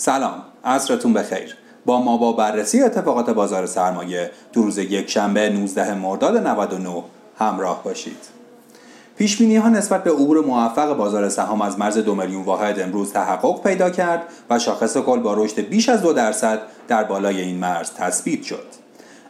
سلام عصرتون بخیر با ما با بررسی اتفاقات بازار سرمایه دو روز یک شنبه 19 مرداد 99 همراه باشید پیش ها نسبت به عبور موفق بازار سهام از مرز دو میلیون واحد امروز تحقق پیدا کرد و شاخص کل با رشد بیش از دو درصد در بالای این مرز تثبیت شد.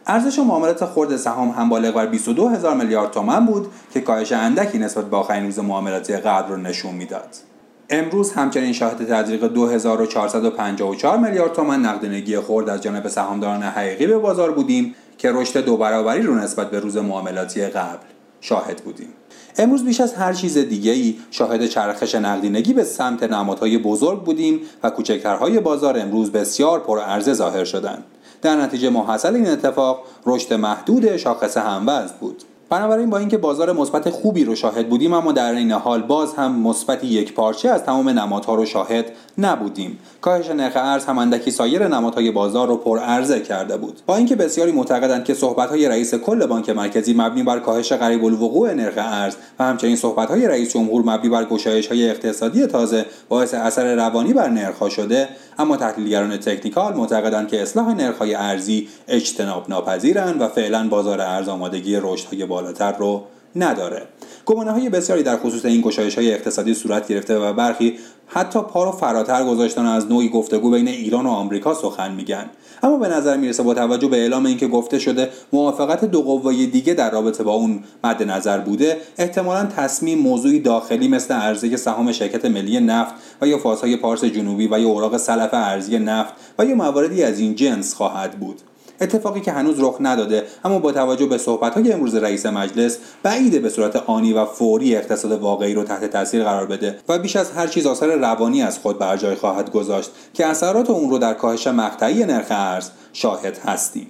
ارزش معاملات خرد سهام هم بالغ بر 22 هزار میلیارد تومان بود که کاهش اندکی نسبت به آخرین روز معاملاتی قبل را نشون می‌داد. امروز همچنین شاهد تزریق 2454 میلیارد تومان نقدینگی خرد از جانب سهامداران حقیقی به بازار بودیم که رشد دو برابری رو نسبت به روز معاملاتی قبل شاهد بودیم. امروز بیش از هر چیز دیگه ای شاهد چرخش نقدینگی به سمت نمادهای بزرگ بودیم و کوچکترهای بازار امروز بسیار پر عرضه ظاهر شدند. در نتیجه محصل این اتفاق رشد محدود شاخص هموزن بود. بنابراین با اینکه بازار مثبت خوبی رو شاهد بودیم اما در این حال باز هم مثبتی یک پارچه از تمام نمادها رو شاهد نبودیم. کاهش نرخ ارز هم اندکی سایر نمادهای بازار رو پر عرضه کرده بود. با اینکه بسیاری معتقدند که صحبت‌های رئیس کل بانک مرکزی مبنی بر کاهش قریب الوقوع نرخ ارز و همچنین صحبت‌های رئیس جمهور مبنی بر گشایش‌های اقتصادی تازه باعث اثر روانی بر نرخ‌ها شده اما تحلیلگران تکنیکال معتقدند که اصلاح نرخ‌های ارزی اجتناب ناپذیرند و فعلا بازار ارز آمادگی رشدهای بالاتر رو نداره. گمانه های بسیاری در خصوص این گشایش های اقتصادی صورت گرفته و برخی حتی پا رو فراتر گذاشتن از نوعی گفتگو بین ایران و آمریکا سخن میگن. اما به نظر می‌رسه با توجه به اعلام اینکه گفته شده موافقت دو قوه دیگه در رابطه با اون مد نظر بوده احتمالا تصمیم موضوعی داخلی مثل عرضه سهام شرکت ملی نفت و یا فازهای پارس جنوبی و یا اوراق سلف ارزی نفت و یا مواردی از این جنس خواهد بود. اتفاقی که هنوز رخ نداده. اما با توجه به صحبت‌های امروز رئیس مجلس بعیده به صورت آنی و فوری اقتصاد واقعی رو تحت تاثیر قرار بده و بیش از هر چیز آثار روانی از خود بر جای خواهد گذاشت که اثرات اون رو در کاهش مقطعی نرخ ارز شاهد هستیم.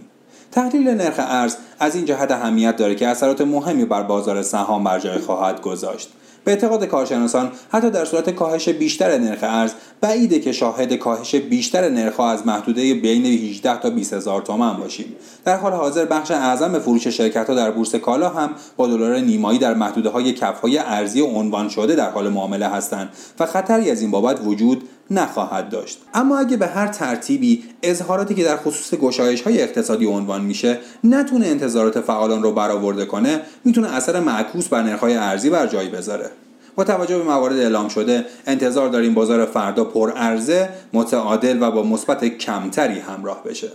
تحلیل نرخ ارز از این جهت اهمیت داره که اثرات مهمی بر بازار سهام بر جای خواهد گذاشت. به اعتقاد کارشناسان حتی در صورت کاهش بیشتر نرخ ارز بعیده که شاهد کاهش بیشتر نرخها از محدوده بین 18 تا 20 هزار تومان باشیم. در حال حاضر بخش اعظم فروش شرکت ها در بورس کالا هم با دلار نیمایی در محدوده های کف های ارزی عنوان شده در حال معامله هستند و خطری از این بابت وجود نخواهد داشت. اما اگه به هر ترتیبی اظهاراتی که در خصوص گشایش های اقتصادی عنوان میشه نتونه انتظارات فعالان رو برآورده کنه می‌تونه اثر معکوس بر نرخ‌های ارزی بر جای بذاره. با توجه به موارد اعلام شده انتظار داریم بازار فردا پر عرضه متعادل و با مثبت کمتری همراه بشه.